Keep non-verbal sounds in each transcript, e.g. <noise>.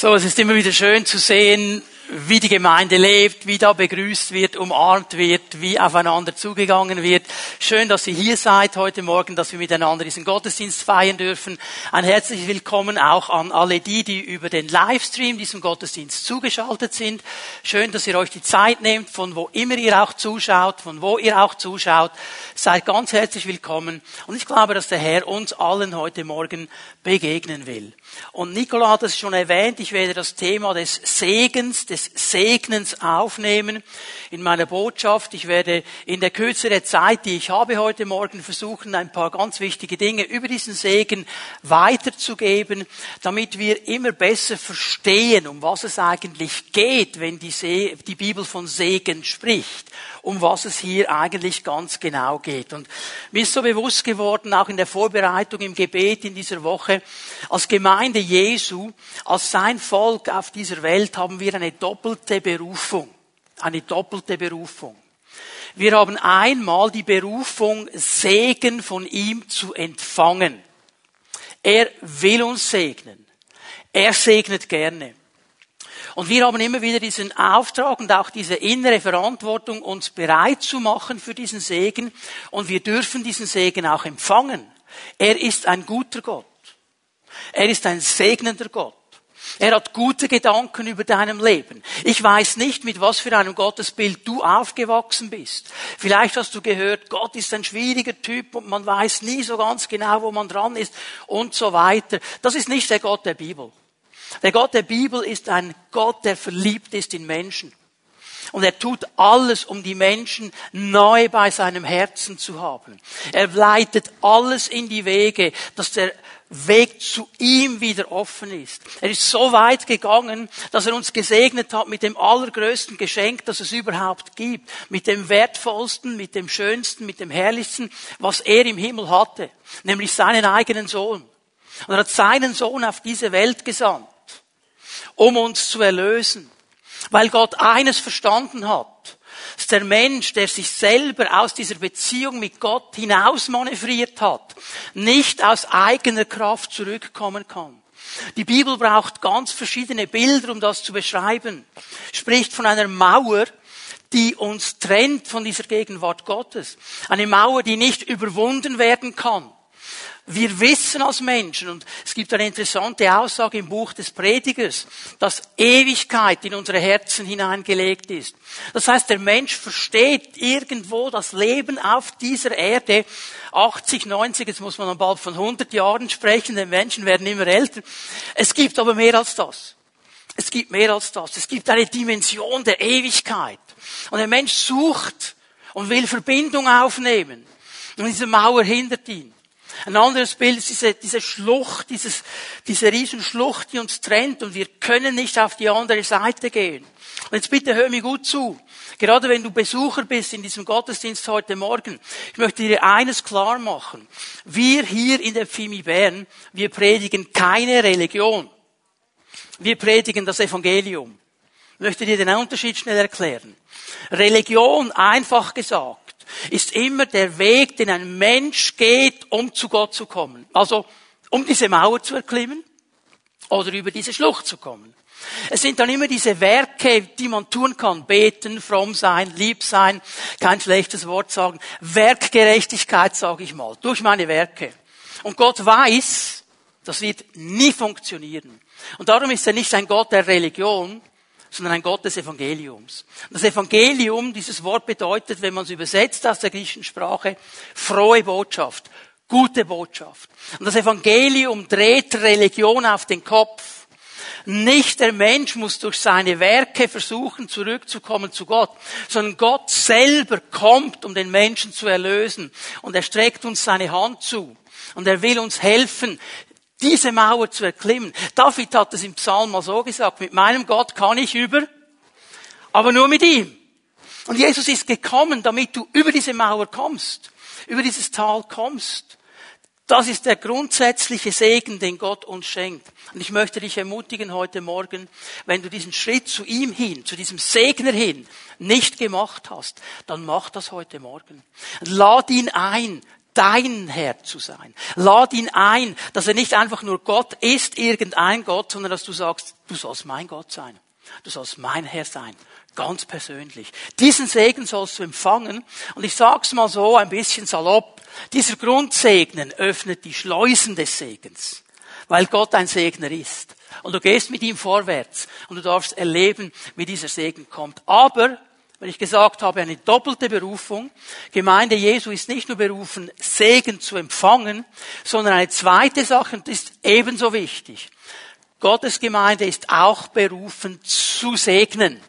So, es ist immer wieder schön zu sehen, wie die Gemeinde lebt, wie da begrüßt wird, umarmt wird, wie aufeinander zugegangen wird. Schön, dass ihr hier seid heute Morgen, dass wir miteinander diesen Gottesdienst feiern dürfen. Ein herzliches Willkommen auch an alle die, die über den Livestream diesem Gottesdienst zugeschaltet sind. Schön, dass ihr euch die Zeit nehmt, von wo immer ihr auch zuschaut, von wo ihr auch zuschaut. Seid ganz herzlich willkommen. Und ich glaube, dass der Herr uns allen heute Morgen begegnen will. Und Nicola hat es schon erwähnt, ich werde das Thema des Segens, des Segnens aufnehmen in meiner Botschaft. Ich werde in der Kürze der Zeit, die ich habe heute Morgen, versuchen, ein paar ganz wichtige Dinge über diesen Segen weiterzugeben, damit wir immer besser verstehen, um was es eigentlich geht, wenn die, die Bibel von Segen spricht, um was es hier eigentlich ganz genau geht. Und mir ist so bewusst geworden, auch in der Vorbereitung im Gebet in dieser Woche, als Gemeinde Jesu, als sein Volk auf dieser Welt haben wir eine doppelte Berufung. Eine doppelte Berufung. Wir haben einmal die Berufung, Segen von ihm zu empfangen. Er will uns segnen. Er segnet gerne. Und wir haben immer wieder diesen Auftrag und auch diese innere Verantwortung, uns bereit zu machen für diesen Segen. Und wir dürfen diesen Segen auch empfangen. Er ist ein guter Gott. Er ist ein segnender Gott. Er hat gute Gedanken über deinem Leben. Ich weiß nicht, mit was für einem Gottesbild du aufgewachsen bist. Vielleicht hast du gehört, Gott ist ein schwieriger Typ und man weiß nie so ganz genau, wo man dran ist und so weiter. Das ist nicht der Gott der Bibel. Der Gott der Bibel ist ein Gott, der verliebt ist in Menschen. Und er tut alles, um die Menschen neu bei seinem Herzen zu haben. Er leitet alles in die Wege, dass der Weg zu ihm wieder offen ist. Er ist so weit gegangen, dass er uns gesegnet hat mit dem allergrößten Geschenk, das es überhaupt gibt. Mit dem wertvollsten, mit dem schönsten, mit dem herrlichsten, was er im Himmel hatte. Nämlich seinen eigenen Sohn. Und er hat seinen Sohn auf diese Welt gesandt, um uns zu erlösen. Weil Gott eines verstanden hat dass der Mensch, der sich selber aus dieser Beziehung mit Gott hinausmanövriert hat, nicht aus eigener Kraft zurückkommen kann. Die Bibel braucht ganz verschiedene Bilder, um das zu beschreiben. Spricht von einer Mauer, die uns trennt von dieser Gegenwart Gottes. Eine Mauer, die nicht überwunden werden kann. Wir wissen als Menschen, und es gibt eine interessante Aussage im Buch des Predigers, dass Ewigkeit in unsere Herzen hineingelegt ist. Das heißt, der Mensch versteht irgendwo das Leben auf dieser Erde 80, 90, jetzt muss man dann bald von 100 Jahren sprechen, denn Menschen werden immer älter. Es gibt aber mehr als das. Es gibt mehr als das. Es gibt eine Dimension der Ewigkeit. Und der Mensch sucht und will Verbindung aufnehmen. Und diese Mauer hindert ihn. Ein anderes Bild ist diese, diese Schlucht, dieses, diese Riesenschlucht, die uns trennt und wir können nicht auf die andere Seite gehen. Und jetzt bitte hör mir gut zu. Gerade wenn du Besucher bist in diesem Gottesdienst heute Morgen, ich möchte dir eines klar machen. Wir hier in der Pfimi Bern, wir predigen keine Religion. Wir predigen das Evangelium. Ich möchte dir den Unterschied schnell erklären. Religion, einfach gesagt, ist immer der Weg, den ein Mensch geht, um zu Gott zu kommen. Also, um diese Mauer zu erklimmen oder über diese Schlucht zu kommen. Es sind dann immer diese Werke, die man tun kann. Beten, fromm sein, lieb sein, kein schlechtes Wort sagen. Werkgerechtigkeit, sage ich mal, durch meine Werke. Und Gott weiß, das wird nie funktionieren. Und darum ist er nicht ein Gott der Religion, sondern ein Gott des Evangeliums. Das Evangelium, dieses Wort bedeutet, wenn man es übersetzt aus der griechischen Sprache, frohe Botschaft, gute Botschaft. Und das Evangelium dreht Religion auf den Kopf. Nicht der Mensch muss durch seine Werke versuchen, zurückzukommen zu Gott, sondern Gott selber kommt, um den Menschen zu erlösen. Und er streckt uns seine Hand zu. Und er will uns helfen, diese Mauer zu erklimmen. David hat es im Psalm mal so gesagt, mit meinem Gott kann ich über, aber nur mit ihm. Und Jesus ist gekommen, damit du über diese Mauer kommst, über dieses Tal kommst. Das ist der grundsätzliche Segen, den Gott uns schenkt. Und ich möchte dich ermutigen heute Morgen, wenn du diesen Schritt zu ihm hin, zu diesem Segner hin, nicht gemacht hast, dann mach das heute Morgen. Lad ihn ein, dein Herr zu sein. Lad ihn ein, dass er nicht einfach nur Gott ist, irgendein Gott, sondern dass du sagst, du sollst mein Gott sein. Du sollst mein Herr sein. Ganz persönlich. Diesen Segen sollst du empfangen. Und ich sag's mal so ein bisschen salopp. Dieser Grundsegnen öffnet die Schleusen des Segens. Weil Gott ein Segner ist. Und du gehst mit ihm vorwärts. Und du darfst erleben, wie dieser Segen kommt. Aber, wenn ich gesagt habe, eine doppelte Berufung. Gemeinde Jesu ist nicht nur berufen, Segen zu empfangen, sondern eine zweite Sache, und ist ebenso wichtig. Gottes Gemeinde ist auch berufen zu segnen.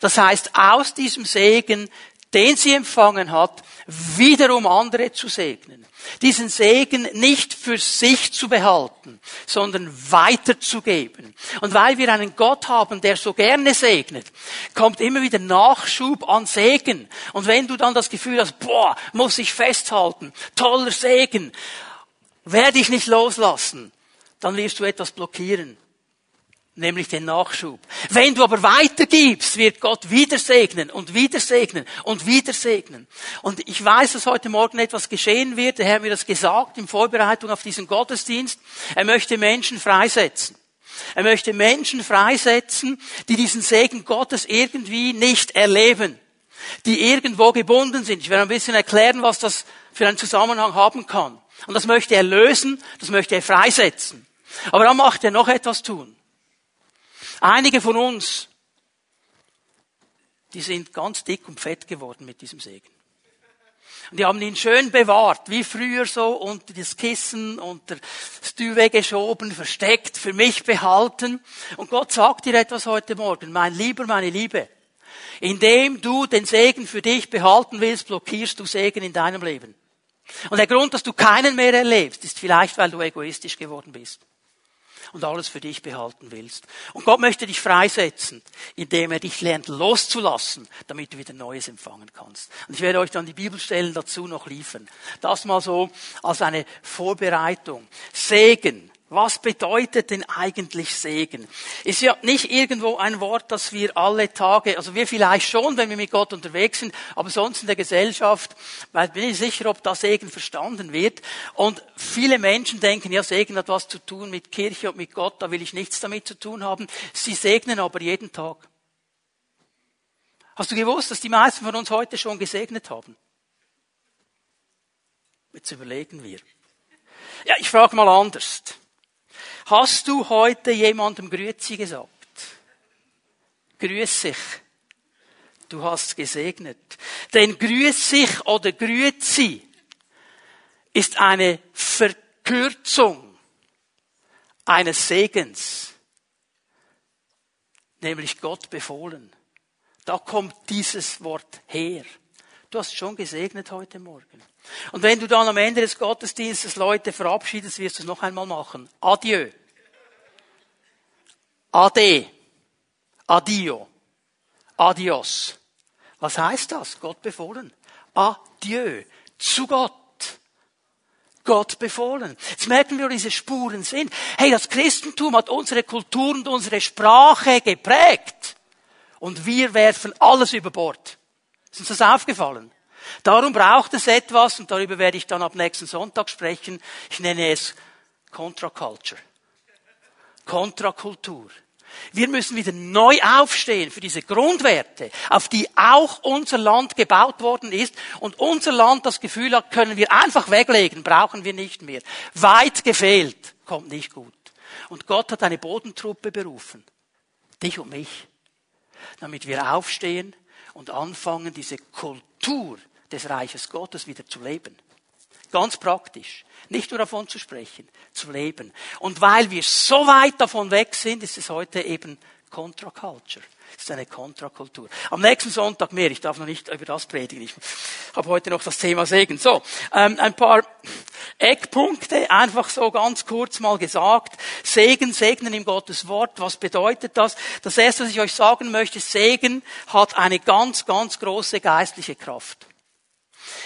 Das heißt, aus diesem Segen, den sie empfangen hat, wiederum andere zu segnen. Diesen Segen nicht für sich zu behalten, sondern weiterzugeben. Und weil wir einen Gott haben, der so gerne segnet, kommt immer wieder Nachschub an Segen. Und wenn du dann das Gefühl hast, boah, muss ich festhalten, toller Segen, werde ich nicht loslassen, dann wirst du etwas blockieren nämlich den Nachschub. Wenn du aber weitergibst, wird Gott wieder segnen und wieder segnen und wieder segnen. Und ich weiß, dass heute Morgen etwas geschehen wird. Der Herr hat mir das gesagt in Vorbereitung auf diesen Gottesdienst. Er möchte Menschen freisetzen. Er möchte Menschen freisetzen, die diesen Segen Gottes irgendwie nicht erleben, die irgendwo gebunden sind. Ich werde ein bisschen erklären, was das für einen Zusammenhang haben kann. Und das möchte er lösen, das möchte er freisetzen. Aber dann macht er noch etwas tun. Einige von uns, die sind ganz dick und fett geworden mit diesem Segen. Und die haben ihn schön bewahrt, wie früher so unter das Kissen, unter das Duvet geschoben, versteckt, für mich behalten. Und Gott sagt dir etwas heute Morgen, mein Lieber, meine Liebe. Indem du den Segen für dich behalten willst, blockierst du Segen in deinem Leben. Und der Grund, dass du keinen mehr erlebst, ist vielleicht, weil du egoistisch geworden bist und alles für dich behalten willst. Und Gott möchte dich freisetzen, indem er dich lernt loszulassen, damit du wieder Neues empfangen kannst. Und ich werde euch dann die Bibelstellen dazu noch liefern. Das mal so als eine Vorbereitung. Segen was bedeutet denn eigentlich Segen? Ist ja nicht irgendwo ein Wort, das wir alle Tage, also wir vielleicht schon, wenn wir mit Gott unterwegs sind, aber sonst in der Gesellschaft, weil bin ich sicher, ob da Segen verstanden wird. Und viele Menschen denken, ja, Segen hat was zu tun mit Kirche und mit Gott, da will ich nichts damit zu tun haben. Sie segnen aber jeden Tag. Hast du gewusst, dass die meisten von uns heute schon gesegnet haben? Jetzt überlegen wir. Ja, ich frage mal anders. Hast du heute jemandem Grüezi gesagt? Grüß sich. Du hast gesegnet. Denn grüß sich oder grüezi ist eine Verkürzung eines Segens. Nämlich Gott befohlen. Da kommt dieses Wort her. Du hast schon gesegnet heute Morgen. Und wenn du dann am Ende des Gottesdienstes Leute verabschiedest, wirst du es noch einmal machen. Adieu. Ade. Adio. Adios. Was heißt das? Gott befohlen. Adieu. Zu Gott. Gott befohlen. Jetzt merken wir, wo diese Spuren sind. Hey, das Christentum hat unsere Kultur und unsere Sprache geprägt. Und wir werfen alles über Bord. Ist uns das aufgefallen? Darum braucht es etwas, und darüber werde ich dann ab nächsten Sonntag sprechen, ich nenne es Contra-Culture. Kontrakultur. Wir müssen wieder neu aufstehen für diese Grundwerte, auf die auch unser Land gebaut worden ist und unser Land das Gefühl hat, können wir einfach weglegen, brauchen wir nicht mehr. Weit gefehlt, kommt nicht gut. Und Gott hat eine Bodentruppe berufen, dich und mich, damit wir aufstehen und anfangen, diese Kultur des Reiches Gottes wieder zu leben. Ganz praktisch. Nicht nur davon zu sprechen, zu leben. Und weil wir so weit davon weg sind, ist es heute eben Contra-Culture. Es ist eine Kontrakultur. Am nächsten Sonntag mehr. Ich darf noch nicht über das predigen. Ich habe heute noch das Thema Segen. So, ähm, ein paar Eckpunkte, einfach so ganz kurz mal gesagt. Segen, segnen im Gottes Wort. Was bedeutet das? Das erste, was ich euch sagen möchte, Segen hat eine ganz, ganz große geistliche Kraft.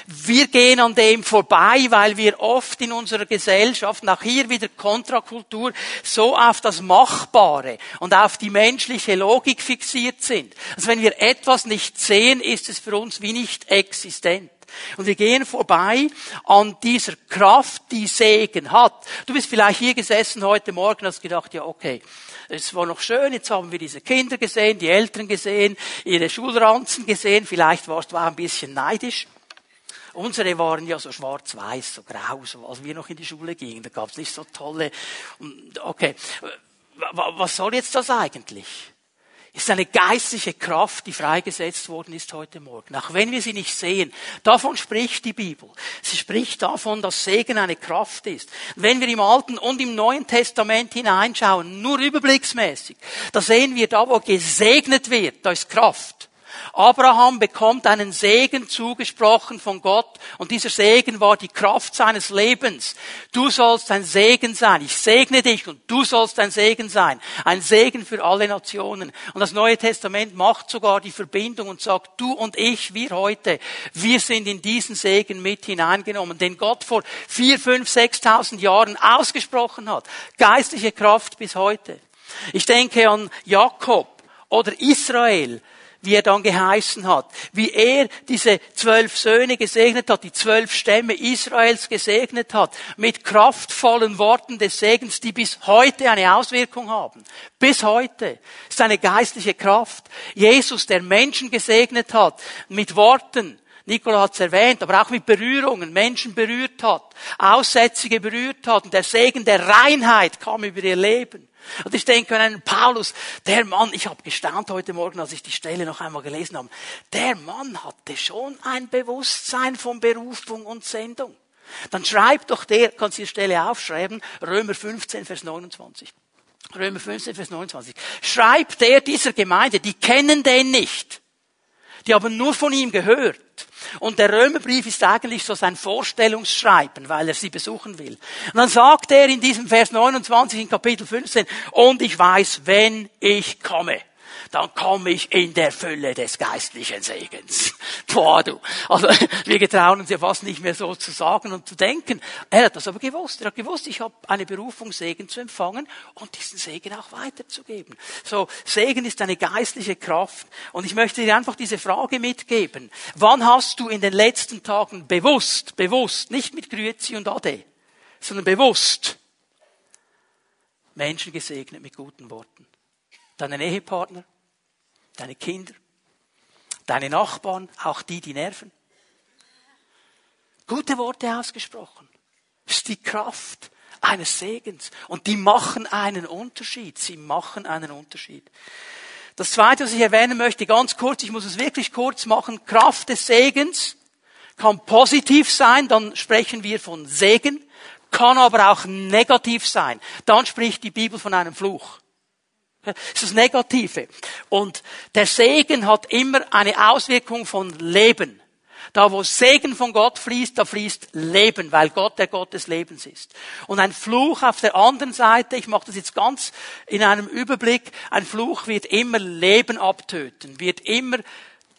Wir gehen an dem vorbei, weil wir oft in unserer Gesellschaft, nach hier wieder Kontrakultur, so auf das Machbare und auf die menschliche Logik fixiert sind. Also wenn wir etwas nicht sehen, ist es für uns wie nicht existent. Und wir gehen vorbei an dieser Kraft, die Segen hat. Du bist vielleicht hier gesessen heute Morgen und hast gedacht, ja, okay, es war noch schön, jetzt haben wir diese Kinder gesehen, die Eltern gesehen, ihre Schulranzen gesehen, vielleicht warst du auch ein bisschen neidisch. Unsere waren ja so schwarz-weiß, so grau, so als wir noch in die Schule gingen. Da gab es nicht so tolle. Okay, was soll jetzt das eigentlich? ist eine geistliche Kraft, die freigesetzt worden ist heute Morgen. Auch wenn wir sie nicht sehen. Davon spricht die Bibel. Sie spricht davon, dass Segen eine Kraft ist. Wenn wir im Alten und im Neuen Testament hineinschauen, nur überblicksmäßig, da sehen wir da, wo gesegnet wird, da ist Kraft. Abraham bekommt einen Segen zugesprochen von Gott und dieser Segen war die Kraft seines Lebens. Du sollst ein Segen sein. Ich segne dich und du sollst ein Segen sein. Ein Segen für alle Nationen. Und das Neue Testament macht sogar die Verbindung und sagt, du und ich, wir heute, wir sind in diesen Segen mit hineingenommen, den Gott vor vier, fünf, sechstausend Jahren ausgesprochen hat. Geistliche Kraft bis heute. Ich denke an Jakob oder Israel, wie er dann geheißen hat, wie er diese zwölf Söhne gesegnet hat, die zwölf Stämme Israels gesegnet hat, mit kraftvollen Worten des Segens, die bis heute eine Auswirkung haben. Bis heute ist eine geistliche Kraft. Jesus, der Menschen gesegnet hat, mit Worten, Nikola hat es erwähnt, aber auch mit Berührungen, Menschen berührt hat, Aussätzige berührt hat und der Segen der Reinheit kam über ihr Leben. Und ich denke an einen Paulus, der Mann, ich habe gestaunt heute Morgen, als ich die Stelle noch einmal gelesen habe, der Mann hatte schon ein Bewusstsein von Berufung und Sendung. Dann schreibt doch der, kannst du die Stelle aufschreiben, Römer 15, Vers 29. Römer 15, Vers 29. Schreibt der dieser Gemeinde, die kennen den nicht. Die haben nur von ihm gehört. Und der Römerbrief ist eigentlich so sein Vorstellungsschreiben, weil er sie besuchen will. Und dann sagt er in diesem Vers 29 in Kapitel 15, und ich weiß, wenn ich komme, dann komme ich in der Fülle des geistlichen Segens. Boah, du. Also, wir getrauen uns ja fast nicht mehr so zu sagen und zu denken. Er hat das aber gewusst. Er hat gewusst, ich habe eine Berufung, Segen zu empfangen und diesen Segen auch weiterzugeben. So, Segen ist eine geistliche Kraft. Und ich möchte dir einfach diese Frage mitgeben. Wann hast du in den letzten Tagen bewusst, bewusst, nicht mit Grüezi und Ade, sondern bewusst Menschen gesegnet mit guten Worten? Deinen Ehepartner, deine Kinder, deine Nachbarn, auch die, die nerven. Gute Worte ausgesprochen. Das ist die Kraft eines Segens. Und die machen einen Unterschied. Sie machen einen Unterschied. Das zweite, was ich erwähnen möchte, ganz kurz, ich muss es wirklich kurz machen, Kraft des Segens kann positiv sein, dann sprechen wir von Segen, kann aber auch negativ sein. Dann spricht die Bibel von einem Fluch. Das ist das Negative. Und der Segen hat immer eine Auswirkung von Leben. Da, wo Segen von Gott fließt, da fließt Leben, weil Gott der Gott des Lebens ist. Und ein Fluch auf der anderen Seite, ich mache das jetzt ganz in einem Überblick, ein Fluch wird immer Leben abtöten, wird immer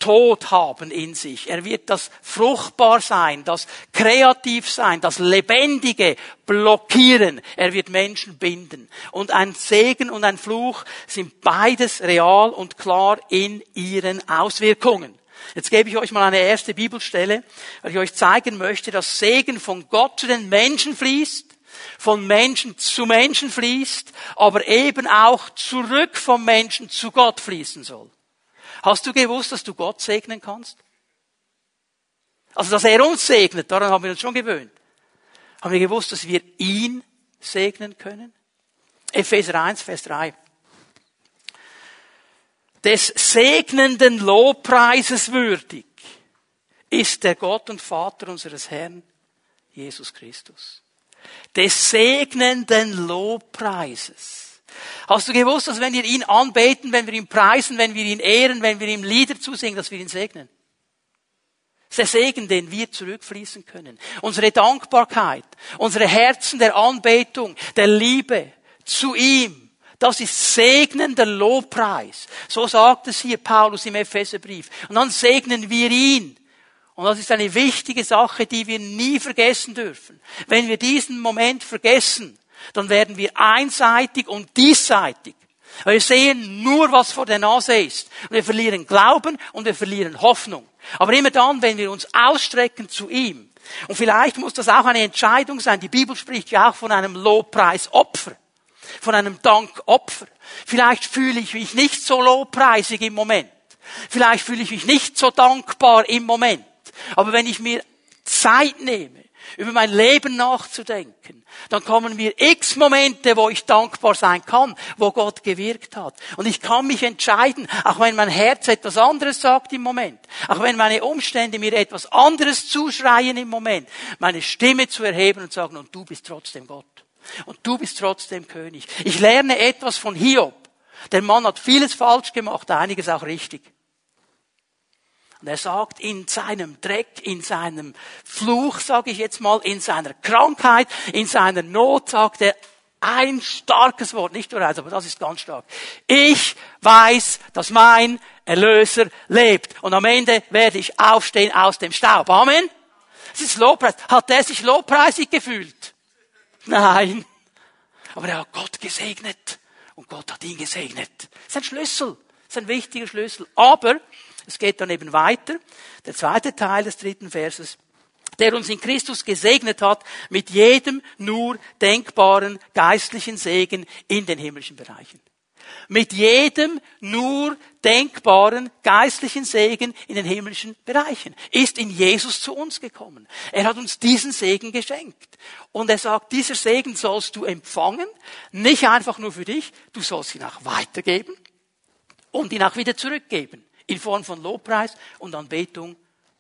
Tod haben in sich. Er wird das fruchtbar sein, das kreativ sein, das Lebendige blockieren. Er wird Menschen binden. Und ein Segen und ein Fluch sind beides real und klar in ihren Auswirkungen. Jetzt gebe ich euch mal eine erste Bibelstelle, weil ich euch zeigen möchte, dass Segen von Gott zu den Menschen fließt, von Menschen zu Menschen fließt, aber eben auch zurück vom Menschen zu Gott fließen soll. Hast du gewusst, dass du Gott segnen kannst? Also, dass er uns segnet, daran haben wir uns schon gewöhnt. Haben wir gewusst, dass wir ihn segnen können? Epheser 1, Vers 3. Des segnenden Lobpreises würdig ist der Gott und Vater unseres Herrn, Jesus Christus. Des segnenden Lobpreises. Hast du gewusst, dass wenn wir ihn anbeten, wenn wir ihn preisen, wenn wir ihn ehren, wenn wir ihm Lieder zusingen, dass wir ihn segnen? Der Segen, den wir zurückfließen können. Unsere Dankbarkeit, unsere Herzen der Anbetung, der Liebe zu ihm, das ist segnender Lobpreis. So sagt es hier Paulus im Epheserbrief. Und dann segnen wir ihn. Und das ist eine wichtige Sache, die wir nie vergessen dürfen. Wenn wir diesen Moment vergessen, dann werden wir einseitig und diesseitig. Wir sehen nur, was vor der Nase ist. Und wir verlieren Glauben und wir verlieren Hoffnung. Aber immer dann, wenn wir uns ausstrecken zu ihm, und vielleicht muss das auch eine Entscheidung sein, die Bibel spricht ja auch von einem Lobpreisopfer, von einem Dankopfer. Vielleicht fühle ich mich nicht so lobpreisig im Moment. Vielleicht fühle ich mich nicht so dankbar im Moment. Aber wenn ich mir Zeit nehme, über mein Leben nachzudenken, dann kommen mir x Momente, wo ich dankbar sein kann, wo Gott gewirkt hat. Und ich kann mich entscheiden, auch wenn mein Herz etwas anderes sagt im Moment, auch wenn meine Umstände mir etwas anderes zuschreien im Moment, meine Stimme zu erheben und sagen, und du bist trotzdem Gott. Und du bist trotzdem König. Ich lerne etwas von Hiob. Der Mann hat vieles falsch gemacht, einiges auch richtig. Und er sagt, in seinem Dreck, in seinem Fluch, sage ich jetzt mal, in seiner Krankheit, in seiner Not, sagt er ein starkes Wort, nicht nur eins, aber das ist ganz stark. Ich weiß, dass mein Erlöser lebt. Und am Ende werde ich aufstehen aus dem Staub. Amen. Es ist Lobpreis. Hat er sich lobpreisig gefühlt? Nein. Aber er hat Gott gesegnet. Und Gott hat ihn gesegnet. Das ist ein Schlüssel. Das ist ein wichtiger Schlüssel. Aber es geht dann eben weiter. Der zweite Teil des dritten Verses der uns in Christus gesegnet hat mit jedem nur denkbaren geistlichen Segen in den himmlischen Bereichen. Mit jedem nur denkbaren geistlichen Segen in den himmlischen Bereichen ist in Jesus zu uns gekommen. Er hat uns diesen Segen geschenkt. Und er sagt, dieser Segen sollst du empfangen, nicht einfach nur für dich, du sollst ihn auch weitergeben und ihn auch wieder zurückgeben in Form von Lobpreis und Anbetung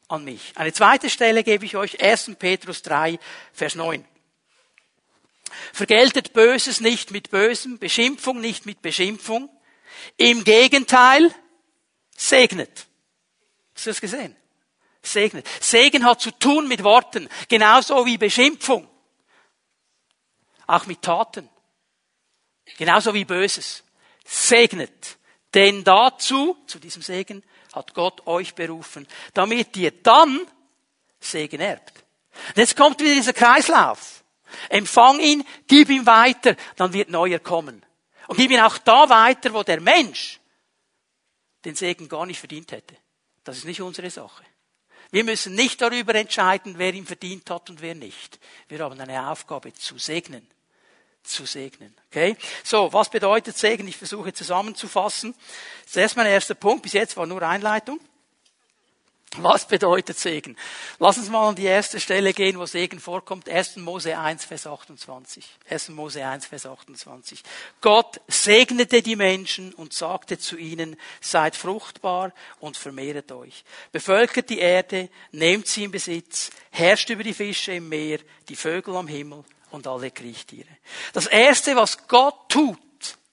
an mich. Eine zweite Stelle gebe ich euch, 1. Petrus 3, Vers 9. Vergeltet Böses nicht mit Bösem, Beschimpfung nicht mit Beschimpfung. Im Gegenteil, segnet. Hast du das gesehen? Segnet. Segen hat zu tun mit Worten, genauso wie Beschimpfung. Auch mit Taten. Genauso wie Böses. Segnet. Denn dazu, zu diesem Segen, hat Gott euch berufen, damit ihr dann Segen erbt. Und jetzt kommt wieder dieser Kreislauf. Empfang ihn, gib ihm weiter, dann wird neuer kommen. Und gib ihn auch da weiter, wo der Mensch den Segen gar nicht verdient hätte. Das ist nicht unsere Sache. Wir müssen nicht darüber entscheiden, wer ihn verdient hat und wer nicht. Wir haben eine Aufgabe zu segnen zu segnen. Okay? So, was bedeutet Segen? Ich versuche zusammenzufassen. Das ist mein erster Punkt. Bis jetzt war nur Einleitung. Was bedeutet Segen? Lass uns mal an die erste Stelle gehen, wo Segen vorkommt. 1. Mose 1, Vers 28. 1. Mose 1, Vers 28. Gott segnete die Menschen und sagte zu ihnen, seid fruchtbar und vermehret euch. Bevölkert die Erde, nehmt sie in Besitz, herrscht über die Fische im Meer, die Vögel am Himmel und alle Kriechtiere. Das erste, was Gott tut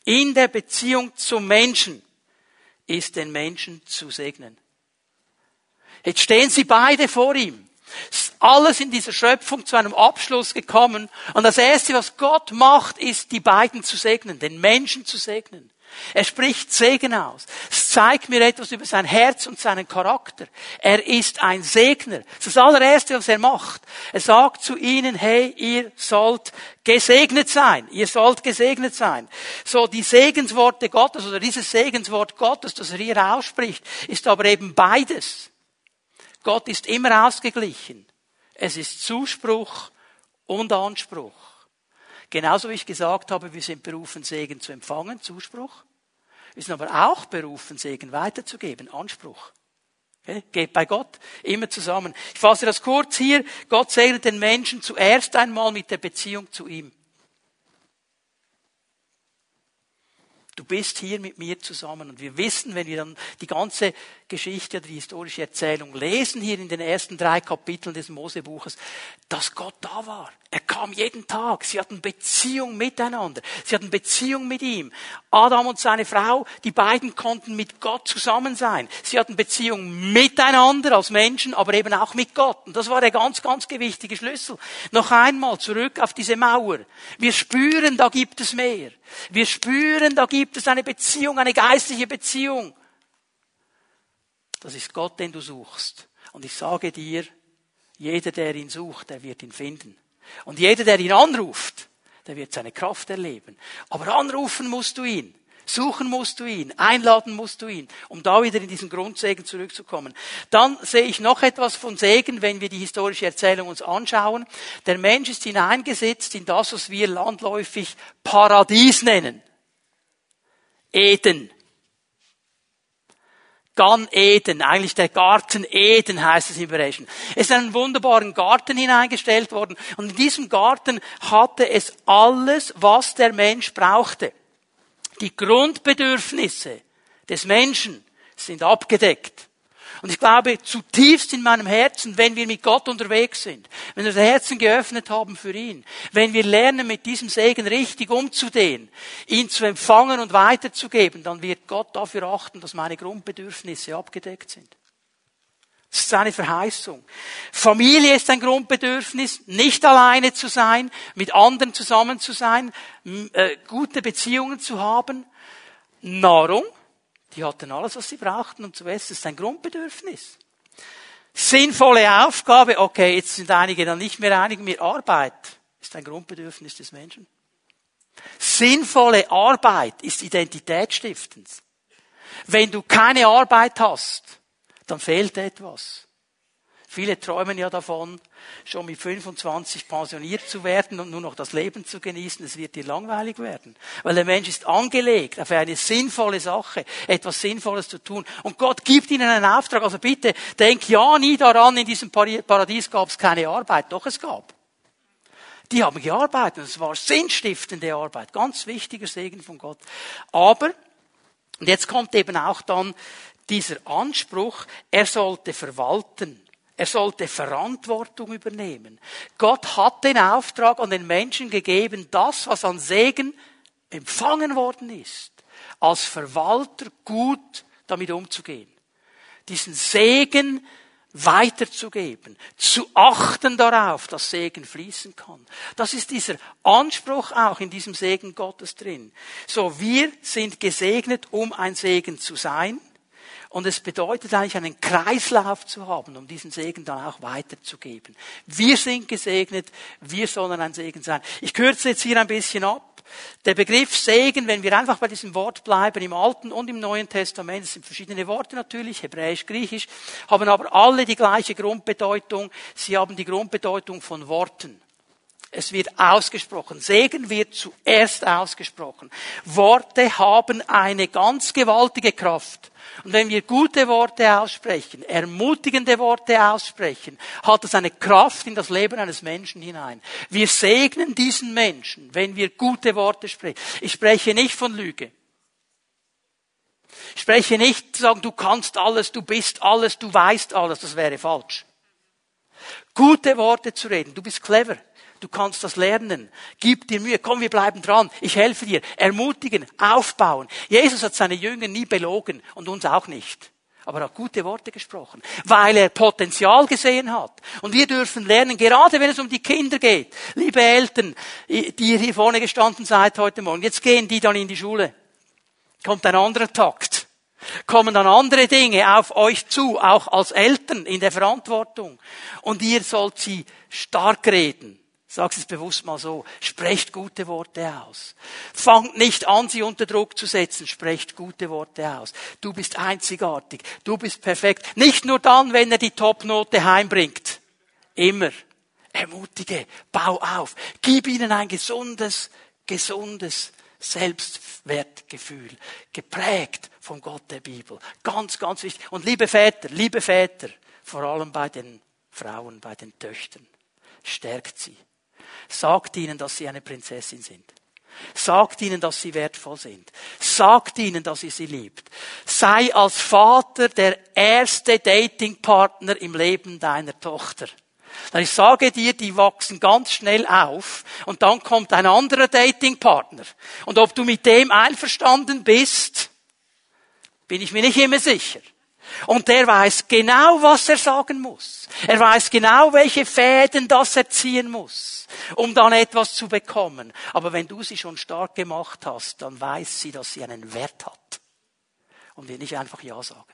in der Beziehung zum Menschen, ist den Menschen zu segnen. Jetzt stehen sie beide vor ihm. Alles in dieser Schöpfung zu einem Abschluss gekommen. Und das erste, was Gott macht, ist, die beiden zu segnen, den Menschen zu segnen. Er spricht Segen aus. Es zeigt mir etwas über sein Herz und seinen Charakter. Er ist ein Segner. Das ist das allererste, was er macht. Er sagt zu ihnen, hey, ihr sollt gesegnet sein. Ihr sollt gesegnet sein. So, die Segensworte Gottes oder dieses Segenswort Gottes, das er hier ausspricht, ist aber eben beides. Gott ist immer ausgeglichen. Es ist Zuspruch und Anspruch. Genauso wie ich gesagt habe, wir sind berufen, Segen zu empfangen, Zuspruch. Wir sind aber auch berufen, Segen weiterzugeben, Anspruch. Okay? Geht bei Gott immer zusammen. Ich fasse das kurz hier. Gott segnet den Menschen zuerst einmal mit der Beziehung zu ihm. Du bist hier mit mir zusammen. Und wir wissen, wenn wir dann die ganze Geschichte die historische Erzählung lesen, hier in den ersten drei Kapiteln des Mosebuches, dass Gott da war. Er kam jeden Tag. Sie hatten Beziehung miteinander. Sie hatten Beziehung mit ihm. Adam und seine Frau, die beiden konnten mit Gott zusammen sein. Sie hatten Beziehung miteinander als Menschen, aber eben auch mit Gott. Und das war der ganz, ganz gewichtige Schlüssel. Noch einmal zurück auf diese Mauer. Wir spüren, da gibt es mehr. Wir spüren, da gibt es eine Beziehung, eine geistliche Beziehung. Das ist Gott, den du suchst. Und ich sage dir, jeder, der ihn sucht, der wird ihn finden. Und jeder, der ihn anruft, der wird seine Kraft erleben. Aber anrufen musst du ihn. Suchen musst du ihn, einladen musst du ihn, um da wieder in diesen Grundsegen zurückzukommen. Dann sehe ich noch etwas von Segen, wenn wir die historische Erzählung uns anschauen. Der Mensch ist hineingesetzt in das, was wir landläufig Paradies nennen. Eden. Gan Eden, eigentlich der Garten Eden heißt es im Hebräischen. Es ist in einen wunderbaren Garten hineingestellt worden und in diesem Garten hatte es alles, was der Mensch brauchte. Die Grundbedürfnisse des Menschen sind abgedeckt. Und ich glaube zutiefst in meinem Herzen, wenn wir mit Gott unterwegs sind, wenn wir das Herzen geöffnet haben für ihn, wenn wir lernen, mit diesem Segen richtig umzudehnen, ihn zu empfangen und weiterzugeben, dann wird Gott dafür achten, dass meine Grundbedürfnisse abgedeckt sind. Das ist seine Verheißung. Familie ist ein Grundbedürfnis, nicht alleine zu sein, mit anderen zusammen zu sein, äh, gute Beziehungen zu haben. Nahrung, die hatten alles, was sie brauchten, um zu essen. Das ist ein Grundbedürfnis. Sinnvolle Aufgabe, okay, jetzt sind einige dann nicht mehr einig mir, Arbeit ist ein Grundbedürfnis des Menschen. Sinnvolle Arbeit ist identitätsstiftend. Wenn du keine Arbeit hast, dann fehlt etwas. Viele träumen ja davon, schon mit 25 pensioniert zu werden und nur noch das Leben zu genießen. Es wird dir langweilig werden. Weil der Mensch ist angelegt auf eine sinnvolle Sache, etwas Sinnvolles zu tun. Und Gott gibt ihnen einen Auftrag. Also bitte, denk ja nie daran, in diesem Paradies gab es keine Arbeit. Doch es gab. Die haben gearbeitet. Es war sinnstiftende Arbeit. Ganz wichtiger Segen von Gott. Aber, und jetzt kommt eben auch dann dieser Anspruch, er sollte verwalten. Er sollte Verantwortung übernehmen. Gott hat den Auftrag an den Menschen gegeben, das, was an Segen empfangen worden ist, als Verwalter gut damit umzugehen. Diesen Segen weiterzugeben, zu achten darauf, dass Segen fließen kann. Das ist dieser Anspruch auch in diesem Segen Gottes drin. So, wir sind gesegnet, um ein Segen zu sein. Und es bedeutet eigentlich einen Kreislauf zu haben, um diesen Segen dann auch weiterzugeben. Wir sind gesegnet, wir sollen ein Segen sein. Ich kürze jetzt hier ein bisschen ab. Der Begriff Segen, wenn wir einfach bei diesem Wort bleiben, im Alten und im Neuen Testament, es sind verschiedene Worte natürlich, Hebräisch, Griechisch, haben aber alle die gleiche Grundbedeutung. Sie haben die Grundbedeutung von Worten. Es wird ausgesprochen. Segen wird zuerst ausgesprochen. Worte haben eine ganz gewaltige Kraft. Und wenn wir gute Worte aussprechen, ermutigende Worte aussprechen, hat das eine Kraft in das Leben eines Menschen hinein. Wir segnen diesen Menschen, wenn wir gute Worte sprechen. Ich spreche nicht von Lüge. Ich spreche nicht zu sagen, du kannst alles, du bist alles, du weißt alles. Das wäre falsch. Gute Worte zu reden. Du bist clever. Du kannst das lernen. Gib dir Mühe. Komm, wir bleiben dran. Ich helfe dir. Ermutigen, aufbauen. Jesus hat seine Jünger nie belogen und uns auch nicht. Aber er hat gute Worte gesprochen, weil er Potenzial gesehen hat. Und wir dürfen lernen, gerade wenn es um die Kinder geht. Liebe Eltern, die ihr hier vorne gestanden seid heute Morgen, jetzt gehen die dann in die Schule. Kommt ein anderer Takt kommen dann andere Dinge auf euch zu, auch als Eltern in der Verantwortung. Und ihr sollt sie stark reden. Sag's es bewusst mal so. Sprecht gute Worte aus. Fangt nicht an, sie unter Druck zu setzen. Sprecht gute Worte aus. Du bist einzigartig. Du bist perfekt. Nicht nur dann, wenn er die Topnote heimbringt. Immer. Ermutige. Bau auf. Gib ihnen ein gesundes, gesundes Selbstwertgefühl. Geprägt vom Gott der Bibel. Ganz, ganz wichtig. Und liebe Väter, liebe Väter, vor allem bei den Frauen, bei den Töchtern. Stärkt sie Sagt ihnen, dass sie eine Prinzessin sind. Sagt ihnen, dass sie wertvoll sind. Sagt ihnen, dass ihr sie liebt. Sei als Vater der erste Datingpartner im Leben deiner Tochter. Denn ich sage dir, die wachsen ganz schnell auf und dann kommt ein anderer Datingpartner. Und ob du mit dem einverstanden bist, bin ich mir nicht immer sicher. Und der weiß genau, was er sagen muss. Er weiß genau, welche Fäden das er ziehen muss, um dann etwas zu bekommen. Aber wenn du sie schon stark gemacht hast, dann weiß sie, dass sie einen Wert hat. Und wir nicht einfach Ja sagen.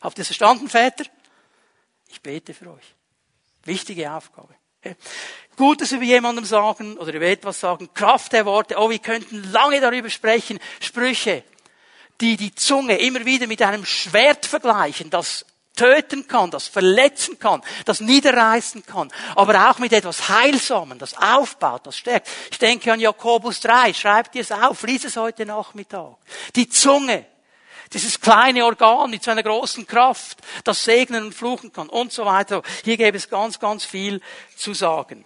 Habt ihr es verstanden, Väter? Ich bete für euch. Wichtige Aufgabe. Gutes über jemandem sagen oder über etwas sagen. Kraft der Worte. Oh, wir könnten lange darüber sprechen. Sprüche. Die die Zunge immer wieder mit einem Schwert vergleichen, das töten kann, das verletzen kann, das niederreißen kann, aber auch mit etwas Heilsamen, das aufbaut, das stärkt. Ich denke an Jakobus 3, schreibt ihr es auf, lies es heute Nachmittag. Die Zunge, dieses kleine Organ mit so einer großen Kraft, das segnen und fluchen kann und so weiter. Hier gäbe es ganz, ganz viel zu sagen.